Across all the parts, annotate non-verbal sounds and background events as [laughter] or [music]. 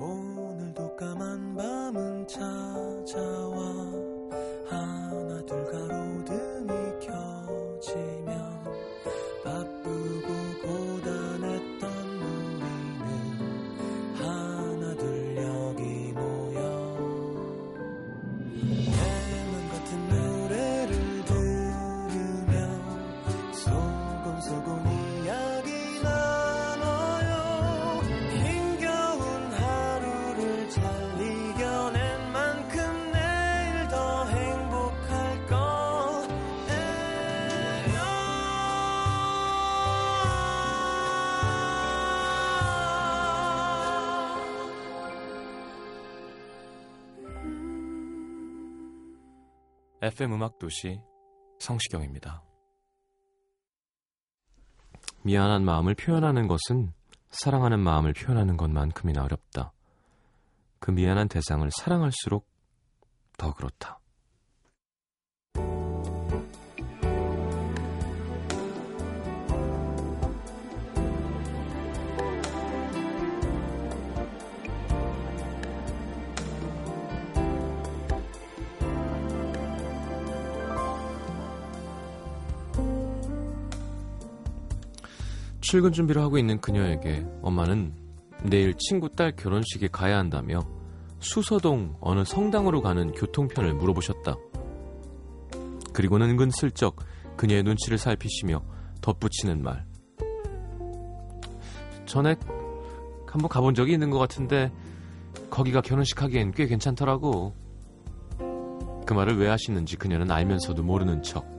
오늘도 까만 밤은 찾아와. 하나 둘가 FM 음악 도시 성시경입니다. 미안한 마음을 표현하는 것은 사랑하는 마음을 표현하는 것만큼이나 어렵다. 그 미안한 대상을 사랑할수록 더 그렇다. 출근 준비를 하고 있는 그녀에게 엄마는 내일 친구 딸 결혼식에 가야 한다며 수서동 어느 성당으로 가는 교통편을 물어보셨다. 그리고는 은근슬쩍 그녀의 눈치를 살피시며 덧붙이는 말. 전에 한번 가본 적이 있는 것 같은데 거기가 결혼식 하기엔 꽤 괜찮더라고. 그 말을 왜 하시는지 그녀는 알면서도 모르는 척.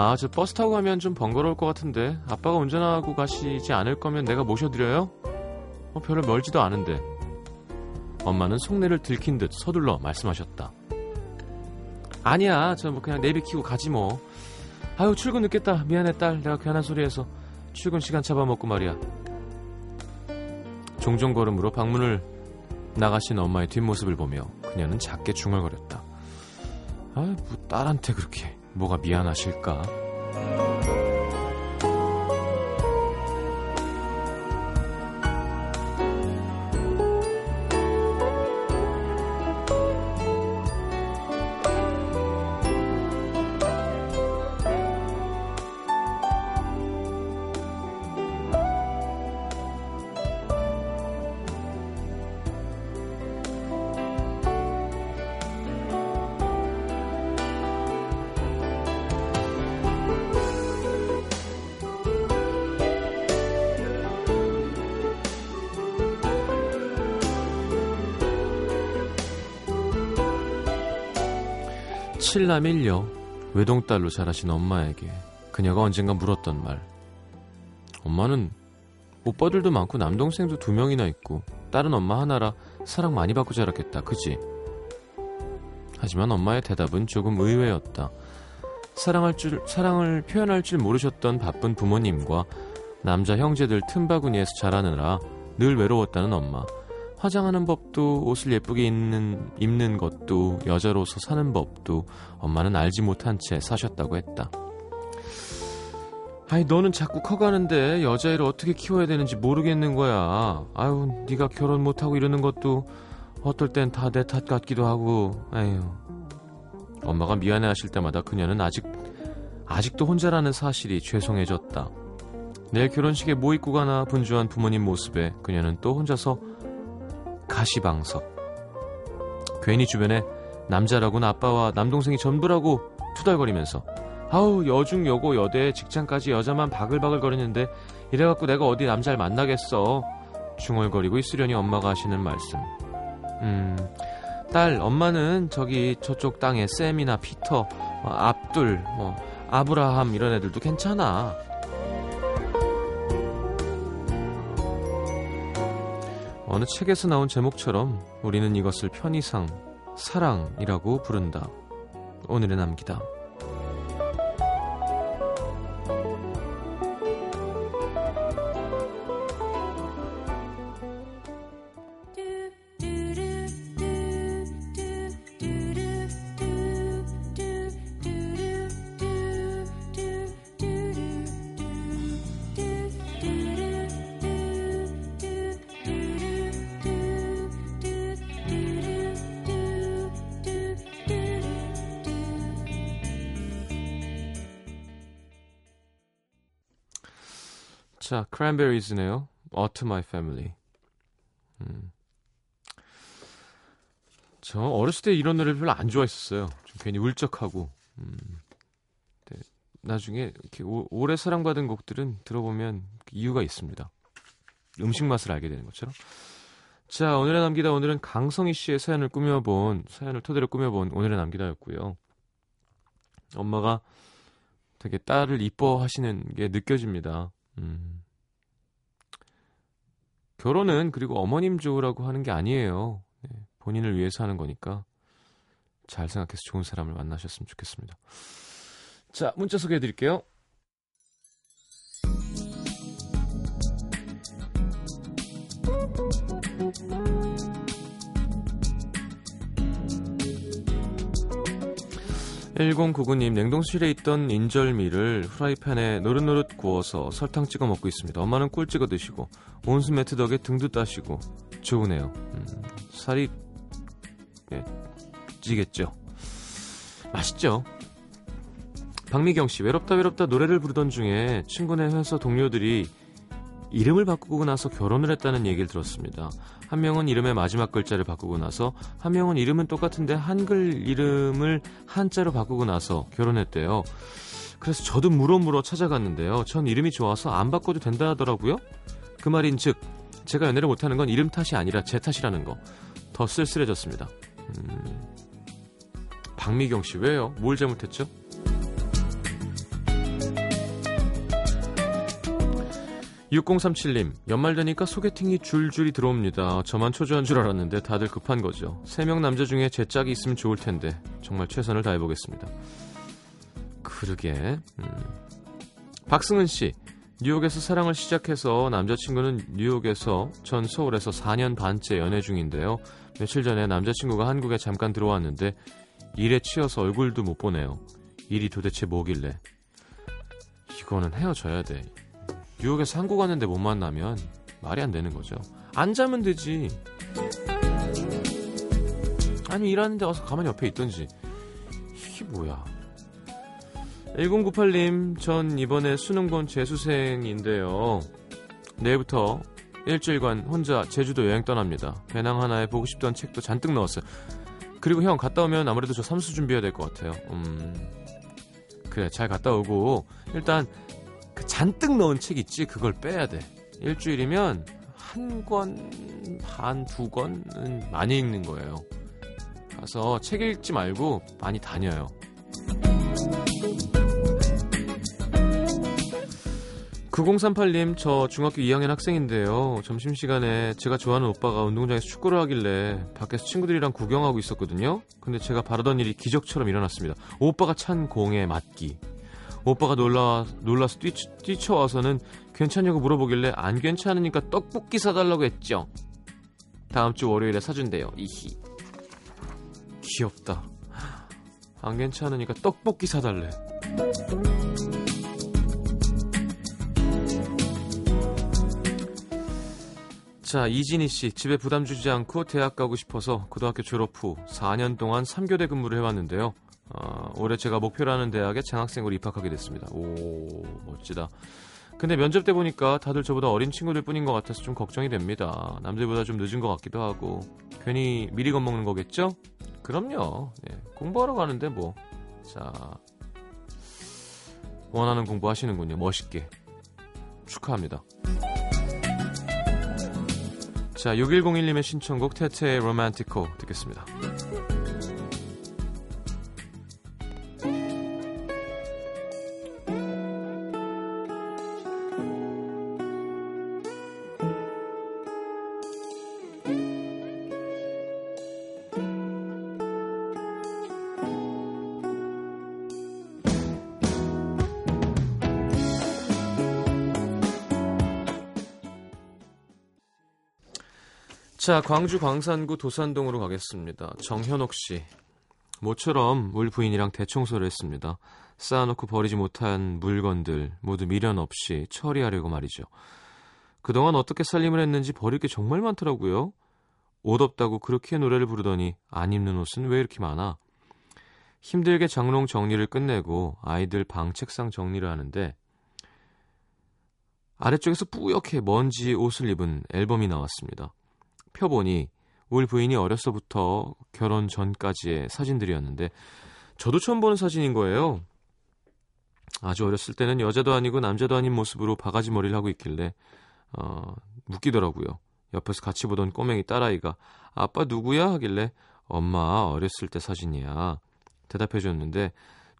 아, 저 버스 타고 가면 좀 번거로울 것 같은데 아빠가 운전하고 가시지 않을 거면 내가 모셔드려요? 어, 별로 멀지도 않은데. 엄마는 속내를 들킨 듯 서둘러 말씀하셨다. 아니야, 저 뭐 그냥 내비키고 가지 뭐. 아유, 출근 늦겠다. 미안해, 딸. 내가 괜한 소리 해서 출근 시간 잡아먹고 말이야. 종종 걸음으로 방문을 나가신 엄마의 뒷모습을 보며 그녀는 작게 중얼거렸다. 아, 뭐 딸한테 그렇게 뭐가 미안하실까? 일녀 외동딸로 자라신 엄마에게 그녀가 언젠가 물었던 말. 엄마는 오빠들도 많고 남동생도 두 명이나 있고 딸은 엄마 하나라 사랑 많이 받고 자랐겠다. 그지? 하지만 엄마의 대답은 조금 의외였다. 사랑할 줄 사랑을 표현할 줄 모르셨던 바쁜 부모님과 남자 형제들 틈바구니에서 자라느라 늘 외로웠다는 엄마. 화장하는 법도 옷을 예쁘게 입는, 입는 것도 여자로서 사는 법도 엄마는 알지 못한 채 사셨다고 했다. 아이 너는 자꾸 커가는데 여자애를 어떻게 키워야 되는지 모르겠는 거야. 아유 네가 결혼 못하고 이러는 것도 어떨 땐 다 내 탓 같기도 하고. 에휴. 엄마가 미안해하실 때마다 그녀는 아직 아직도 혼자라는 사실이 죄송해졌다. 내일 결혼식에 뭐 입고 가나 분주한 부모님 모습에 그녀는 또 혼자서 가시방석. 괜히 주변에 남자라고는 아빠와 남동생이 전부라고 투덜거리면서 아우 여중 여고 여대 직장까지 여자만 바글바글 거리는데 이래갖고 내가 어디 남자를 만나겠어? 중얼거리고 있으려니 엄마가 하시는 말씀. 음 딸 엄마는 저기 저쪽 땅에 샘이나 피터 어, 압둘 뭐 아브라함 이런 애들도 괜찮아 어느 책에서 나온 제목처럼 우리는 이것을 편의상 사랑이라고 부른다. 오늘의 남기다. 자, 크랜베리즈네요. Autumn My Family. 음. 저 어렸을 때 이런 노래를 별로 안 좋아했었어요. 좀 괜히 울적하고. 음. 네. 나중에 이렇게 오, 오래 사랑받은 곡들은 들어보면 이유가 있습니다. 음식 맛을 알게 되는 것처럼. 자, 오늘의 남기다 오늘은 강성희 씨의 사연을 꾸며본 사연을 토대로 꾸며본 오늘의 남기다였고요. 엄마가 되게 딸을 이뻐하시는 게 느껴집니다. 음. 결혼은 그리고 어머님 좋으라고 하는 게 아니에요. 네, 본인을 위해서 하는 거니까 잘 생각해서 좋은 사람을 만나셨으면 좋겠습니다. 자, 문자 소개해 드릴게요. 1099님 냉동실에 있던 인절미를 프라이팬에 노릇노릇 구워서 설탕 찍어 먹고 있습니다. 엄마는 꿀 찍어 드시고 온수 매트 덕에 등도 따시고 좋으네요. 음, 살이 예, 찌겠죠. 맛있죠. 박미경 씨 외롭다 외롭다 노래를 부르던 중에 친구네 회사 동료들이 이름을 바꾸고 나서 결혼을 했다는 얘기를 들었습니다. 한 명은 이름의 마지막 글자를 바꾸고 나서 한 명은 이름은 똑같은데 한글 이름을 한자로 바꾸고 나서 결혼했대요. 그래서 저도 물어물어 찾아갔는데요. 전 이름이 좋아서 안 바꿔도 된다 하더라고요. 그 말인 즉 제가 연애를 못하는 건 이름 탓이 아니라 제 탓이라는 거. 더 쓸쓸해졌습니다. 음... 박미경 씨 왜요? 뭘 잘못했죠? 6037님, 연말 되니까 소개팅이 줄줄이 들어옵니다. 저만 초조한 줄 알았는데 다들 급한 거죠. 3명 남자 중에 제 짝이 있으면 좋을 텐데 정말 최선을 다해보겠습니다. 그러게. 음. 박승은 씨, 뉴욕에서 사랑을 시작해서 남자친구는 뉴욕에서 전 서울에서 4년 반째 연애 중인데요. 며칠 전에 남자친구가 한국에 잠깐 들어왔는데 일에 치여서 얼굴도 못 보네요. 일이 도대체 뭐길래? 이거는 헤어져야 돼. 뉴욕에서 한국 왔는데 못 만나면 말이 안 되는 거죠. 안 자면 되지. 아니 일하는데 와서 가만히 옆에 있던지. 이게 뭐야. 1098님, 전 이번에 수능 본 재수생인데요. 내일부터 일주일간 혼자 제주도 여행 떠납니다. 배낭 하나에 보고 싶던 책도 잔뜩 넣었어요. 그리고 형 갔다 오면 아무래도 저 삼수 준비해야 될 것 같아요. 음, 그래 잘 갔다 오고 일단 그 잔뜩 넣은 책 있지 그걸 빼야 돼 일주일이면 한 권 반 두 권은 많이 읽는 거예요 가서 책 읽지 말고 많이 다녀요 9038님, 저 중학교 2학년 학생인데요. 점심시간에 제가 좋아하는 오빠가 운동장에서 축구를 하길래 밖에서 친구들이랑 구경하고 있었거든요. 근데 제가 바라던 일이 기적처럼 일어났습니다. 오빠가 찬 공에 맞기. 오빠가 놀라, 놀라서 뛰, 뛰쳐와서는 괜찮냐고 물어보길래 안 괜찮으니까 떡볶이 사달라고 했죠. 다음 주 월요일에 사준대요. 이히. 귀엽다. 안 괜찮으니까 떡볶이 사달래. 자, 이진희 씨. 집에 부담 주지 않고 대학 가고 싶어서 고등학교 졸업 후 4년 동안 3교대 근무를 해왔는데요. 어, 올해 제가 목표로 하는 대학에 장학생으로 입학하게 됐습니다. 오, 멋지다. 근데 면접 때 보니까 다들 저보다 어린 친구들 뿐인 것 같아서 좀 걱정이 됩니다. 남들보다 좀 늦은 것 같기도 하고 괜히 미리 겁먹는 거겠죠? 그럼요. 예, 공부하러 가는데 뭐. 자, 원하는 공부 하시는군요. 멋있게. 축하합니다. 자, 6101님의 신청곡 테테의 로맨티코 듣겠습니다. 자, 광주 광산구 도산동으로 가겠습니다. 정현옥 씨. 모처럼 물 부인이랑 대청소를 했습니다. 쌓아놓고 버리지 못한 물건들 모두 미련 없이 처리하려고 말이죠. 그동안 어떻게 살림을 했는지 버릴 게 정말 많더라고요. 옷 없다고 그렇게 노래를 부르더니 안 입는 옷은 왜 이렇게 많아? 힘들게 장롱 정리를 끝내고 아이들 방 책상 정리를 하는데 아래쪽에서 뿌옇게 먼지 옷을 입은 앨범이 나왔습니다. 펴보니 우리 부인이 어렸서부터 결혼 전까지의 사진들이었는데 저도 처음 보는 사진인 거예요. 아주 어렸을 때는 여자도 아니고 남자도 아닌 모습으로 바가지 머리를 하고 있길래 어, 웃기더라고요. 옆에서 같이 보던 꼬맹이 딸아이가 아빠 누구야 하길래 엄마 어렸을 때 사진이야 대답해 줬는데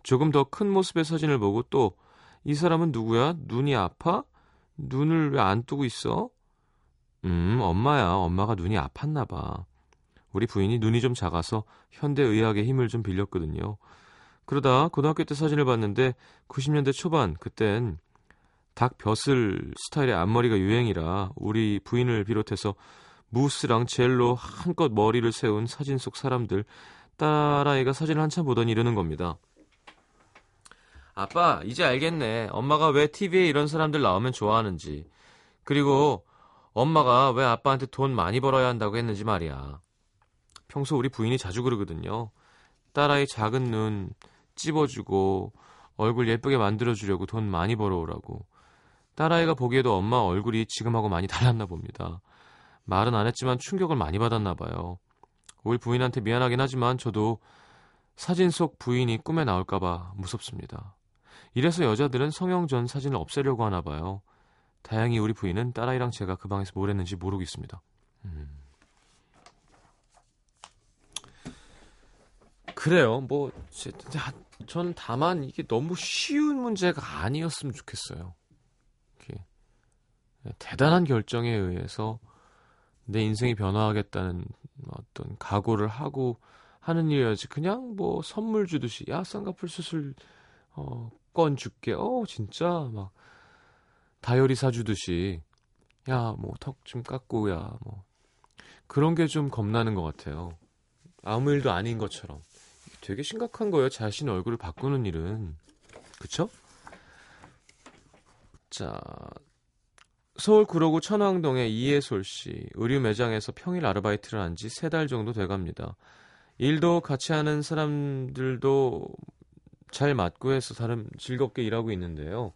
조금 더 큰 모습의 사진을 보고 또 이 사람은 누구야? 눈이 아파? 눈을 왜 안 뜨고 있어? 음, 엄마야. 엄마가 눈이 아팠나 봐. 우리 부인이 눈이 좀 작아서 현대의학의 힘을 좀 빌렸거든요. 그러다 고등학교 때 사진을 봤는데 90년대 초반 그땐 닭 벼슬 스타일의 앞머리가 유행이라 우리 부인을 비롯해서 무스랑 젤로 한껏 머리를 세운 사진 속 사람들 딸아이가 사진을 한참 보더니 이러는 겁니다. 아빠, 이제 알겠네. 엄마가 왜 TV에 이런 사람들 나오면 좋아하는지. 그리고 엄마가 왜 아빠한테 돈 많이 벌어야 한다고 했는지 말이야. 평소 우리 부인이 자주 그러거든요. 딸아이 작은 눈 찝어주고 얼굴 예쁘게 만들어주려고 돈 많이 벌어오라고. 딸아이가 보기에도 엄마 얼굴이 지금하고 많이 달랐나 봅니다. 말은 안 했지만 충격을 많이 받았나 봐요. 우리 부인한테 미안하긴 하지만 저도 사진 속 부인이 꿈에 나올까봐 무섭습니다. 이래서 여자들은 성형 전 사진을 없애려고 하나 봐요. 다행히 우리 부인은 딸아이랑 제가 그 방에서 뭘 했는지 모르고 있습니다. 음. 그래요. 뭐, 전 다만 이게 너무 쉬운 문제가 아니었으면 좋겠어요. 이렇게 대단한 결정에 의해서 내 인생이 변화하겠다는 어떤 각오를 하고 하는 일이어야지 그냥 뭐 선물 주듯이 야 쌍꺼풀 수술 어, 건 줄게. 어, 진짜 막 다이어리 사주듯이 야, 뭐 턱 좀 깎고 야, 뭐 그런 게 좀 겁나는 것 같아요. 아무 일도 아닌 것처럼. 되게 심각한 거예요. 자신의 얼굴을 바꾸는 일은. 그쵸? 자, 서울 구로구 천왕동의 이해솔 씨. 의류 매장에서 평일 아르바이트를 한 지 세 달 정도 돼갑니다. 일도 같이 하는 사람들도 잘 맞고 해서 다른 즐겁게 일하고 있는데요.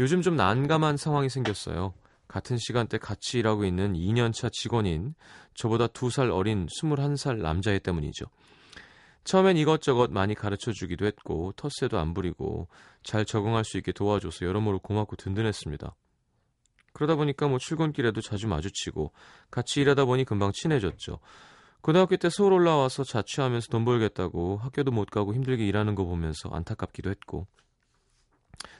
요즘 좀 난감한 상황이 생겼어요. 같은 시간대 같이 일하고 있는 2년차 직원인 저보다 2살 어린 21살 남자애 때문이죠. 처음엔 이것저것 많이 가르쳐 주기도 했고 텃세도 안 부리고 잘 적응할 수 있게 도와줘서 여러모로 고맙고 든든했습니다. 그러다 보니까 뭐 출근길에도 자주 마주치고 같이 일하다 보니 금방 친해졌죠. 고등학교 때 서울 올라와서 자취하면서 돈 벌겠다고 학교도 못 가고 힘들게 일하는 거 보면서 안타깝기도 했고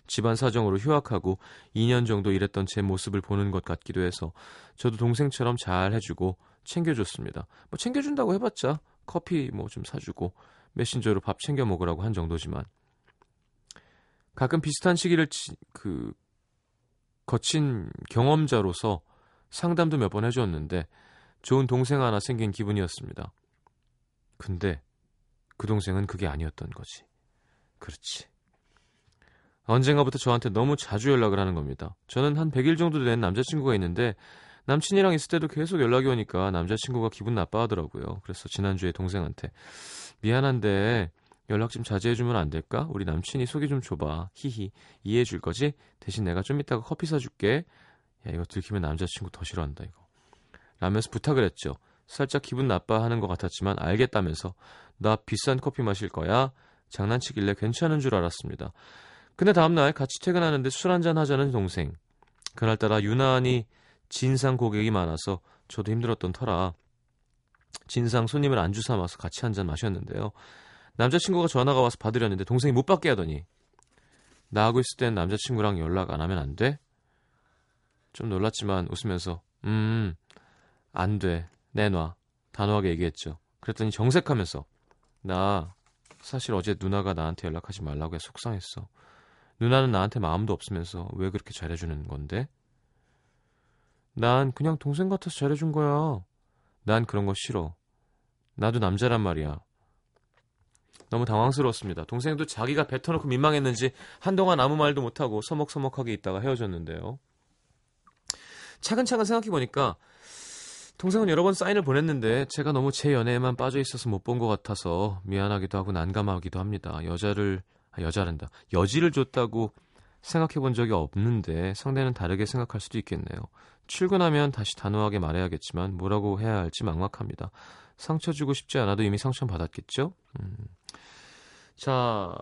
집안 사정으로 휴학하고 2년 정도 일했던 제 모습을 보는 것 같기도 해서 저도 동생처럼 잘 해주고 챙겨줬습니다. 뭐 챙겨준다고 해봤자 커피 뭐 좀 사주고 메신저로 밥 챙겨 먹으라고 한 정도지만 가끔 비슷한 시기를 치, 그 거친 경험자로서 상담도 몇 번 해줬는데 좋은 동생 하나 생긴 기분이었습니다. 근데 그 동생은 그게 아니었던 거지. 그렇지. 언젠가부터 저한테 너무 자주 연락을 하는 겁니다. 저는 한 100일 정도 된 남자친구가 있는데 남친이랑 있을 때도 계속 연락이 오니까 남자친구가 기분 나빠하더라고요. 그래서 지난주에 동생한테 미안한데 연락 좀 자제해주면 안 될까? 우리 남친이 소개 좀 줘봐. 히히 이해해줄 거지? 대신 내가 좀 이따가 커피 사줄게. 야 이거 들키면 남자친구 더 싫어한다 이거. 라면서 부탁을 했죠. 살짝 기분 나빠하는 것 같았지만 알겠다면서 나 비싼 커피 마실 거야. 장난치길래 괜찮은 줄 알았습니다. 근데 다음날 같이 퇴근하는데 술 한잔 하자는 동생. 그날따라 유난히 진상 고객이 많아서 저도 힘들었던 터라 진상 손님을 안주 삼아서 같이 한잔 마셨는데요. 남자친구가 전화가 와서 받으려는데 동생이 못 받게 하더니 나하고 있을 땐 남자친구랑 연락 안 하면 안 돼? 좀 놀랐지만 웃으면서 음 안 돼. 내놔. 단호하게 얘기했죠. 그랬더니 정색하면서 나 사실 어제 누나가 나한테 연락하지 말라고 해 속상했어. 누나는 나한테 마음도 없으면서 왜 그렇게 잘해주는 건데? 난 그냥 동생 같아서 잘해준 거야. 난 그런 거 싫어. 나도 남자란 말이야. 너무 당황스러웠습니다. 동생도 자기가 뱉어놓고 민망했는지 한동안 아무 말도 못하고 서먹서먹하게 있다가 헤어졌는데요. 차근차근 생각해보니까 동생은 여러 번 사인을 보냈는데 제가 너무 제 연애에만 빠져 있어서 못 본 것 같아서 미안하기도 하고 난감하기도 합니다. 여자를 아, 여자란다. 여지를 줬다고 생각해 본 적이 없는데 상대는 다르게 생각할 수도 있겠네요. 출근하면 다시 단호하게 말해야겠지만 뭐라고 해야 할지 막막합니다. 상처 주고 싶지 않아도 이미 상처 받았겠죠? 음. 자,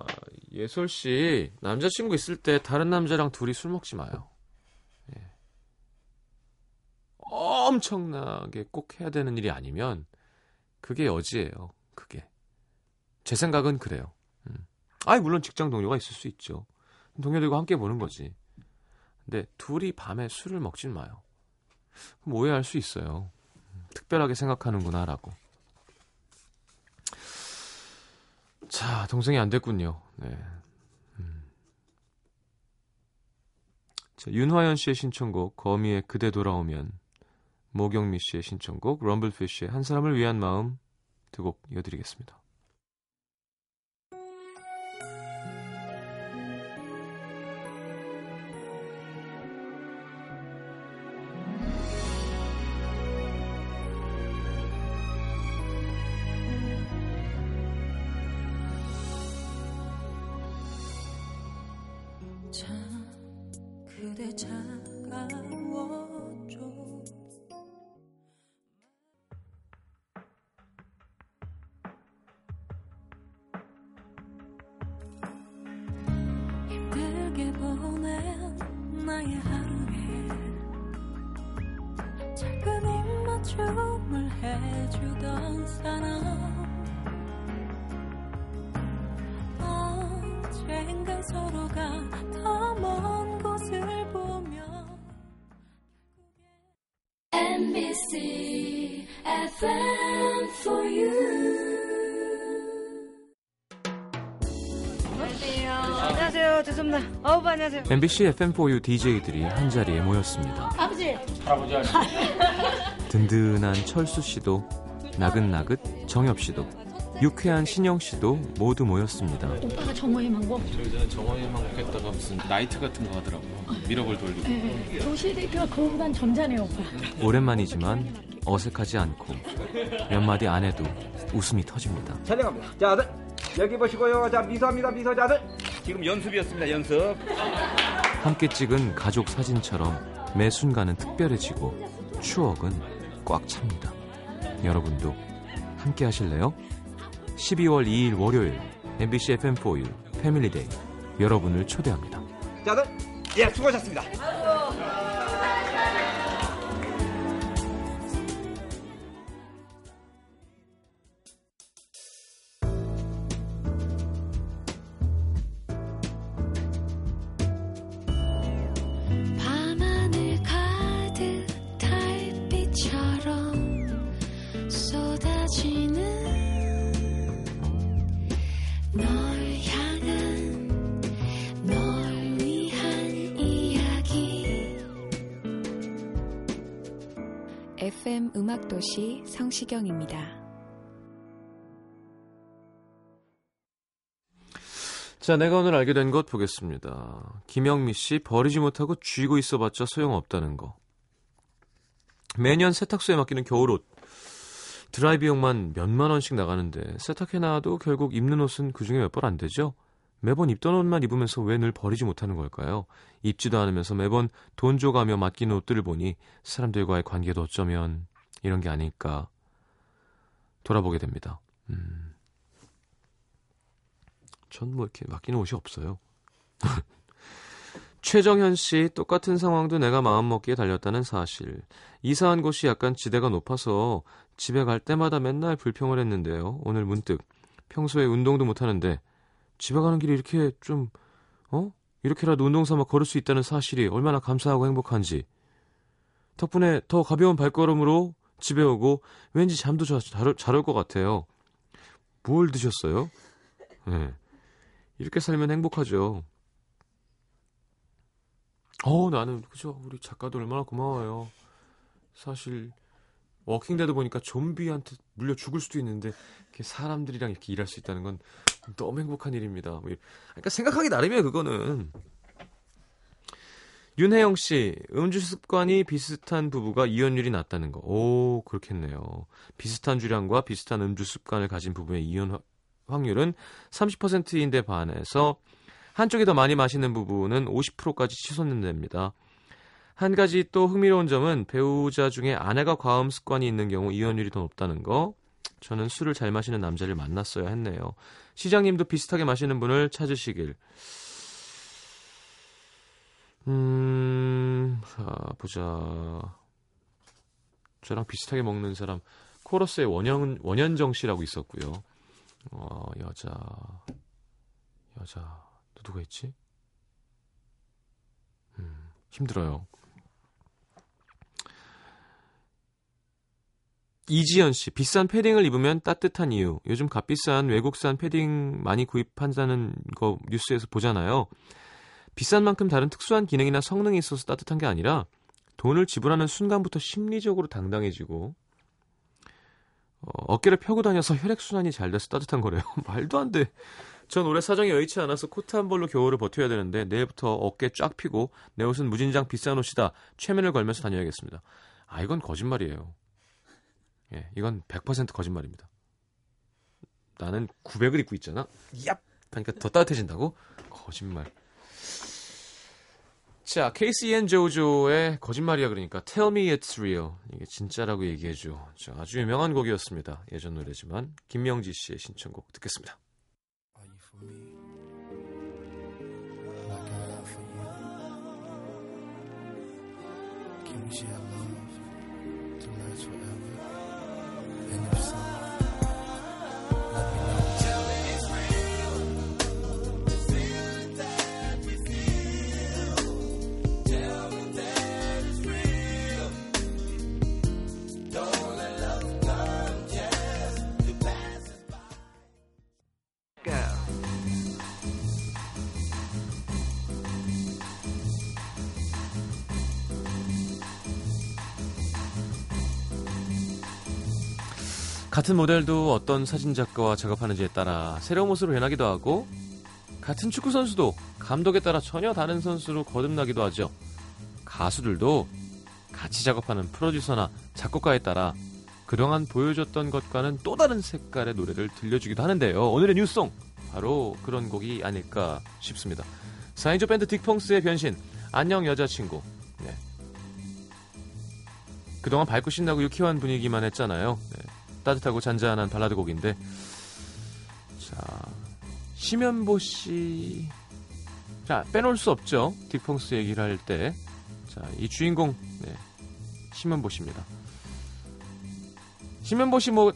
예솔 씨, 남자친구 있을 때 다른 남자랑 둘이 술 먹지 마요. 예. 엄청나게 꼭 해야 되는 일이 아니면 그게 여지예요. 그게. 제 생각은 그래요. 음. 아이, 물론 직장 동료가 있을 수 있죠. 동료들과 함께 보는 거지. 근데 둘이 밤에 술을 먹진 마요. 그럼 오해할 수 있어요. 특별하게 생각하는구나라고. 자, 동생이 안 됐군요. 네. 음. 자, 윤화연 씨의 신청곡 거미의 그대 돌아오면 모경미 씨의 신청곡 럼블피쉬의 한 사람을 위한 마음 두 곡 이어드리겠습니다. 힘들게 보낸 나의 하루에 작은 입맞춤을 해주던 사람. 언젠간 서로가 더먼곳 죄송합니다. 아우 안녕하세요. MBC FM4U DJ들이 한 자리에 모였습니다. 아버지. [laughs] 든든한 철수 씨도 나긋나긋 정엽 씨도 유쾌한 신영 씨도 모두 모였습니다. 오빠가 정호의 망고. 저희는 정원이만 먹겠다가 무슨 나이트 같은 거 하더라고요. 미러볼 돌리고. 네. 도시대교가 그거보단 점잖아요, 오빠. 오랜만이지만 어색하지 않고 몇 마디 안 해도 웃음이 터집니다. 촬영합니다. 자, 아들 여기 보시고요. 자, 미소합니다. 미소 자, 아들 지금 연습이었습니다. 연습. 함께 찍은 가족 사진처럼 매 순간은 특별해지고 추억은 꽉 찹니다. 여러분도 함께 하실래요? 12월 2일 월요일 MBC FM4U Family Day 여러분을 초대합니다. 자, 아들 예, 수고하셨습니다. FM 음악도시 성시경입니다. 자, 내가 오늘 알게 된 것 보겠습니다. 김영미 씨, 버리지 못하고 쥐고 있어봤자 소용없다는 거. 매년 세탁소에 맡기는 겨울옷. 드라이비용만 몇만 원씩 나가는데 세탁해놔도 결국 입는 옷은 그중에 몇 벌 안 되죠? 매번 입던 옷만 입으면서 왜 늘 버리지 못하는 걸까요? 입지도 않으면서 매번 돈 줘가며 맡기는 옷들을 보니 사람들과의 관계도 어쩌면 이런 게 아닐까 돌아보게 됩니다. 음. 전 뭐 이렇게 맡기는 옷이 없어요. [laughs] 최정현 씨, 똑같은 상황도 내가 마음먹기에 달렸다는 사실. 이사한 곳이 약간 지대가 높아서 집에 갈 때마다 맨날 불평을 했는데요. 오늘 문득 평소에 운동도 못하는데 집에 가는 길이 이렇게 좀, 어? 이렇게라도 운동 삼아 걸을 수 있다는 사실이 얼마나 감사하고 행복한지. 덕분에 더 가벼운 발걸음으로 집에 오고 왠지 잠도 잘올것 같아요. 뭘 드셨어요? 네. 이렇게 살면 행복하죠. 어, 나는, 그죠. 우리 작가도 얼마나 고마워요. 사실, Walking Dead 보니까 좀비한테 물려 죽을 수도 있는데, 이렇게 사람들이랑 이렇게 일할 수 있다는 건 너무 행복한 일입니다. 뭐, 그러니까 생각하기 나름이에요, 그거는. 윤혜영 씨, 음주 습관이 비슷한 부부가 이혼율이 낮다는 거. 오, 그렇겠네요. 비슷한 주량과 비슷한 음주 습관을 가진 부부의 이혼 확률은 30%인데 반해서 한쪽이 더 많이 마시는 부분은 50%까지 치솟는답니다. 한 가지 또 흥미로운 점은 배우자 중에 아내가 과음 습관이 있는 경우 이혼율이 더 높다는 거. 저는 술을 잘 마시는 남자를 만났어야 했네요. 시장님도 비슷하게 마시는 분을 찾으시길. 음, 자, 보자. 저랑 비슷하게 먹는 사람, 코러스의 원현, 원현정 씨라고 있었고요. 어, 여자, 여자, 또 누가 있지? 음, 힘들어요. 이지연 씨, 비싼 패딩을 입으면 따뜻한 이유. 요즘 값비싼 외국산 패딩 많이 구입한다는 거 뉴스에서 보잖아요. 비싼 만큼 다른 특수한 기능이나 성능이 있어서 따뜻한 게 아니라 돈을 지불하는 순간부터 심리적으로 당당해지고 어, 어깨를 펴고 다녀서 혈액순환이 잘 돼서 따뜻한 거래요. [laughs] 말도 안 돼. 전 올해 사정이 여의치 않아서 코트 한 벌로 겨울을 버텨야 되는데 내일부터 어깨 쫙 펴고 내 옷은 무진장 비싼 옷이다. 최면을 걸면서 다녀야겠습니다. 아 이건 거짓말이에요. 예, 이건 100% 거짓말입니다. 나는 900을 입고 있잖아. 얍! 하니까 더 따뜻해진다고? 거짓말. K-Ci and JoJo의 거짓말이야 그러니까 Tell me it's real. 이게 진짜라고 얘기해 줘. 자, 아주 유명한 곡이었습니다. 예전 노래지만 김명지 씨의 신청곡 듣겠습니다. Are you for me? Like I am for you. Can we share love to last forever? and your soul. 같은 모델도 어떤 사진작가와 작업하는지에 따라 새로운 모습으로 변하기도 하고 같은 축구 선수도 감독에 따라 전혀 다른 선수로 거듭나기도 하죠. 가수들도 같이 작업하는 프로듀서나 작곡가에 따라 그동안 보여줬던 것과는 또 다른 색깔의 노래를 들려주기도 하는데요. 오늘의 뉴스송 바로 그런 곡이 아닐까 싶습니다. 4인조 밴드 딕펑스의 변신 안녕 여자친구 네. 그동안 밝고 신나고 유쾌한 분위기만 했잖아요. 네. 따뜻하고 잔잔한 발라드 곡인데 자 심연보 씨. 자, 빼놓을 수 없죠. 딕펑스 얘기를 할 때. 자, 이 주인공, 네. 심연보 씨입니다. 심연보 씨 뭐,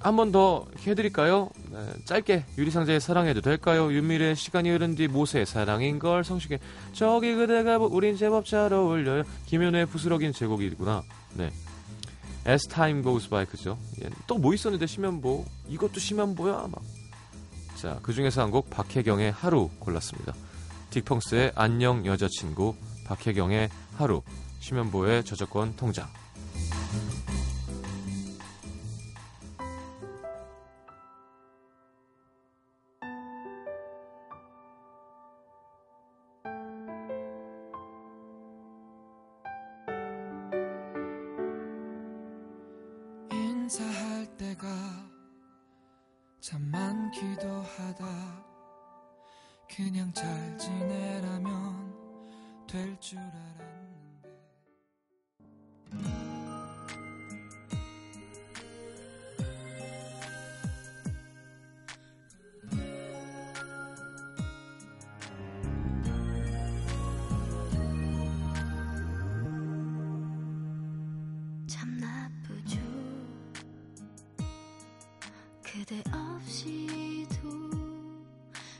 한 번 더 해드릴까요? 네, 짧게, 유리상자의 사랑해도 될까요? 윤미래 시간이 흐른 뒤 모세 사랑인 걸 성시계. 저기 그대가 뭐, 우린 제법 잘 어울려요. 김현우의 부스러긴 제곡이구나. 네. Time goes by, 그죠? 예, 또뭐 있었는데, 심연보. 이것도 심연보야? 막. 자, 그 중에서 한 곡 박혜경의 하루 골랐습니다. 딕펑스의 안녕 여자친구, 박혜경의 하루, 심연보의 저작권 통장. 그대 없이도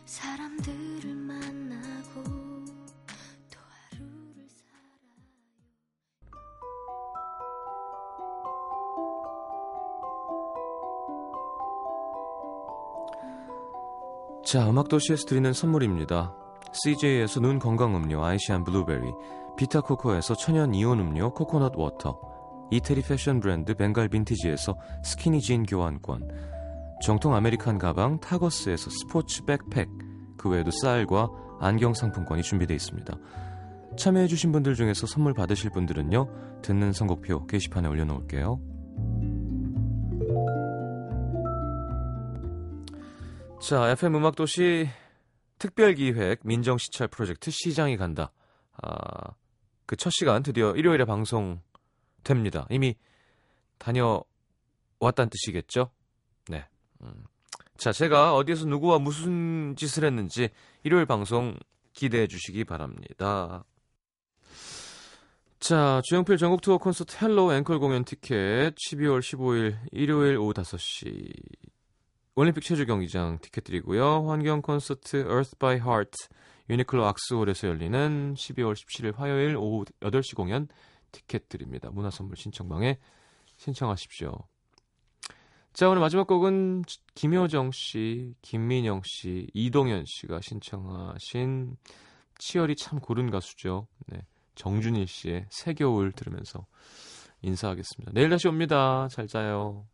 사람들을 만나고 또 하루를 살아요 자, 음악도시에서 드리는 선물입니다. CJ에서 눈 건강 음료 아이시안 블루베리, 비타코코에서 천연 이온 음료 코코넛 water, 이태리 패션 브랜드 벵갈 빈티지에서 스키니진 교환권, 정통 American 가방 타거스에서 스포츠 백팩, 그 외에도 쌀과 안경 상품권이 준비되어 있습니다. 참여해주신 분들 중에서 선물 받으실 분들은요, 듣는 선곡표 게시판에 올려놓을게요. 자, FM 음악도시 특별기획 민정시찰 프로젝트 시장이 간다. 아, 그 첫 시간 드디어 일요일에 방송됩니다. 이미 다녀왔다는 뜻이겠죠? 네. 음. 자, 제가 어디에서 누구와 무슨 짓을 했는지 일요일 방송 기대해 주시기 바랍니다. 자, 조용필 전국 투어 콘서트 Hello 앵콜 공연 티켓 12월 15일 일요일 오후 5시 올림픽 체조 경기장 티켓 드리고요. 환경 콘서트 Earth by Heart 유니클로 악스홀에서 열리는 12월 17일 화요일 오후 8시 공연 티켓 드립니다. 문화선물 신청방에 신청하십시오. 자, 오늘 마지막 곡은 김효정 씨, 김민영 씨, 이동현 씨가 신청하신 치열이 참 고른 가수죠. 네. 정준일 씨의 새 겨울 들으면서 인사하겠습니다. 내일 다시 옵니다. 잘 자요.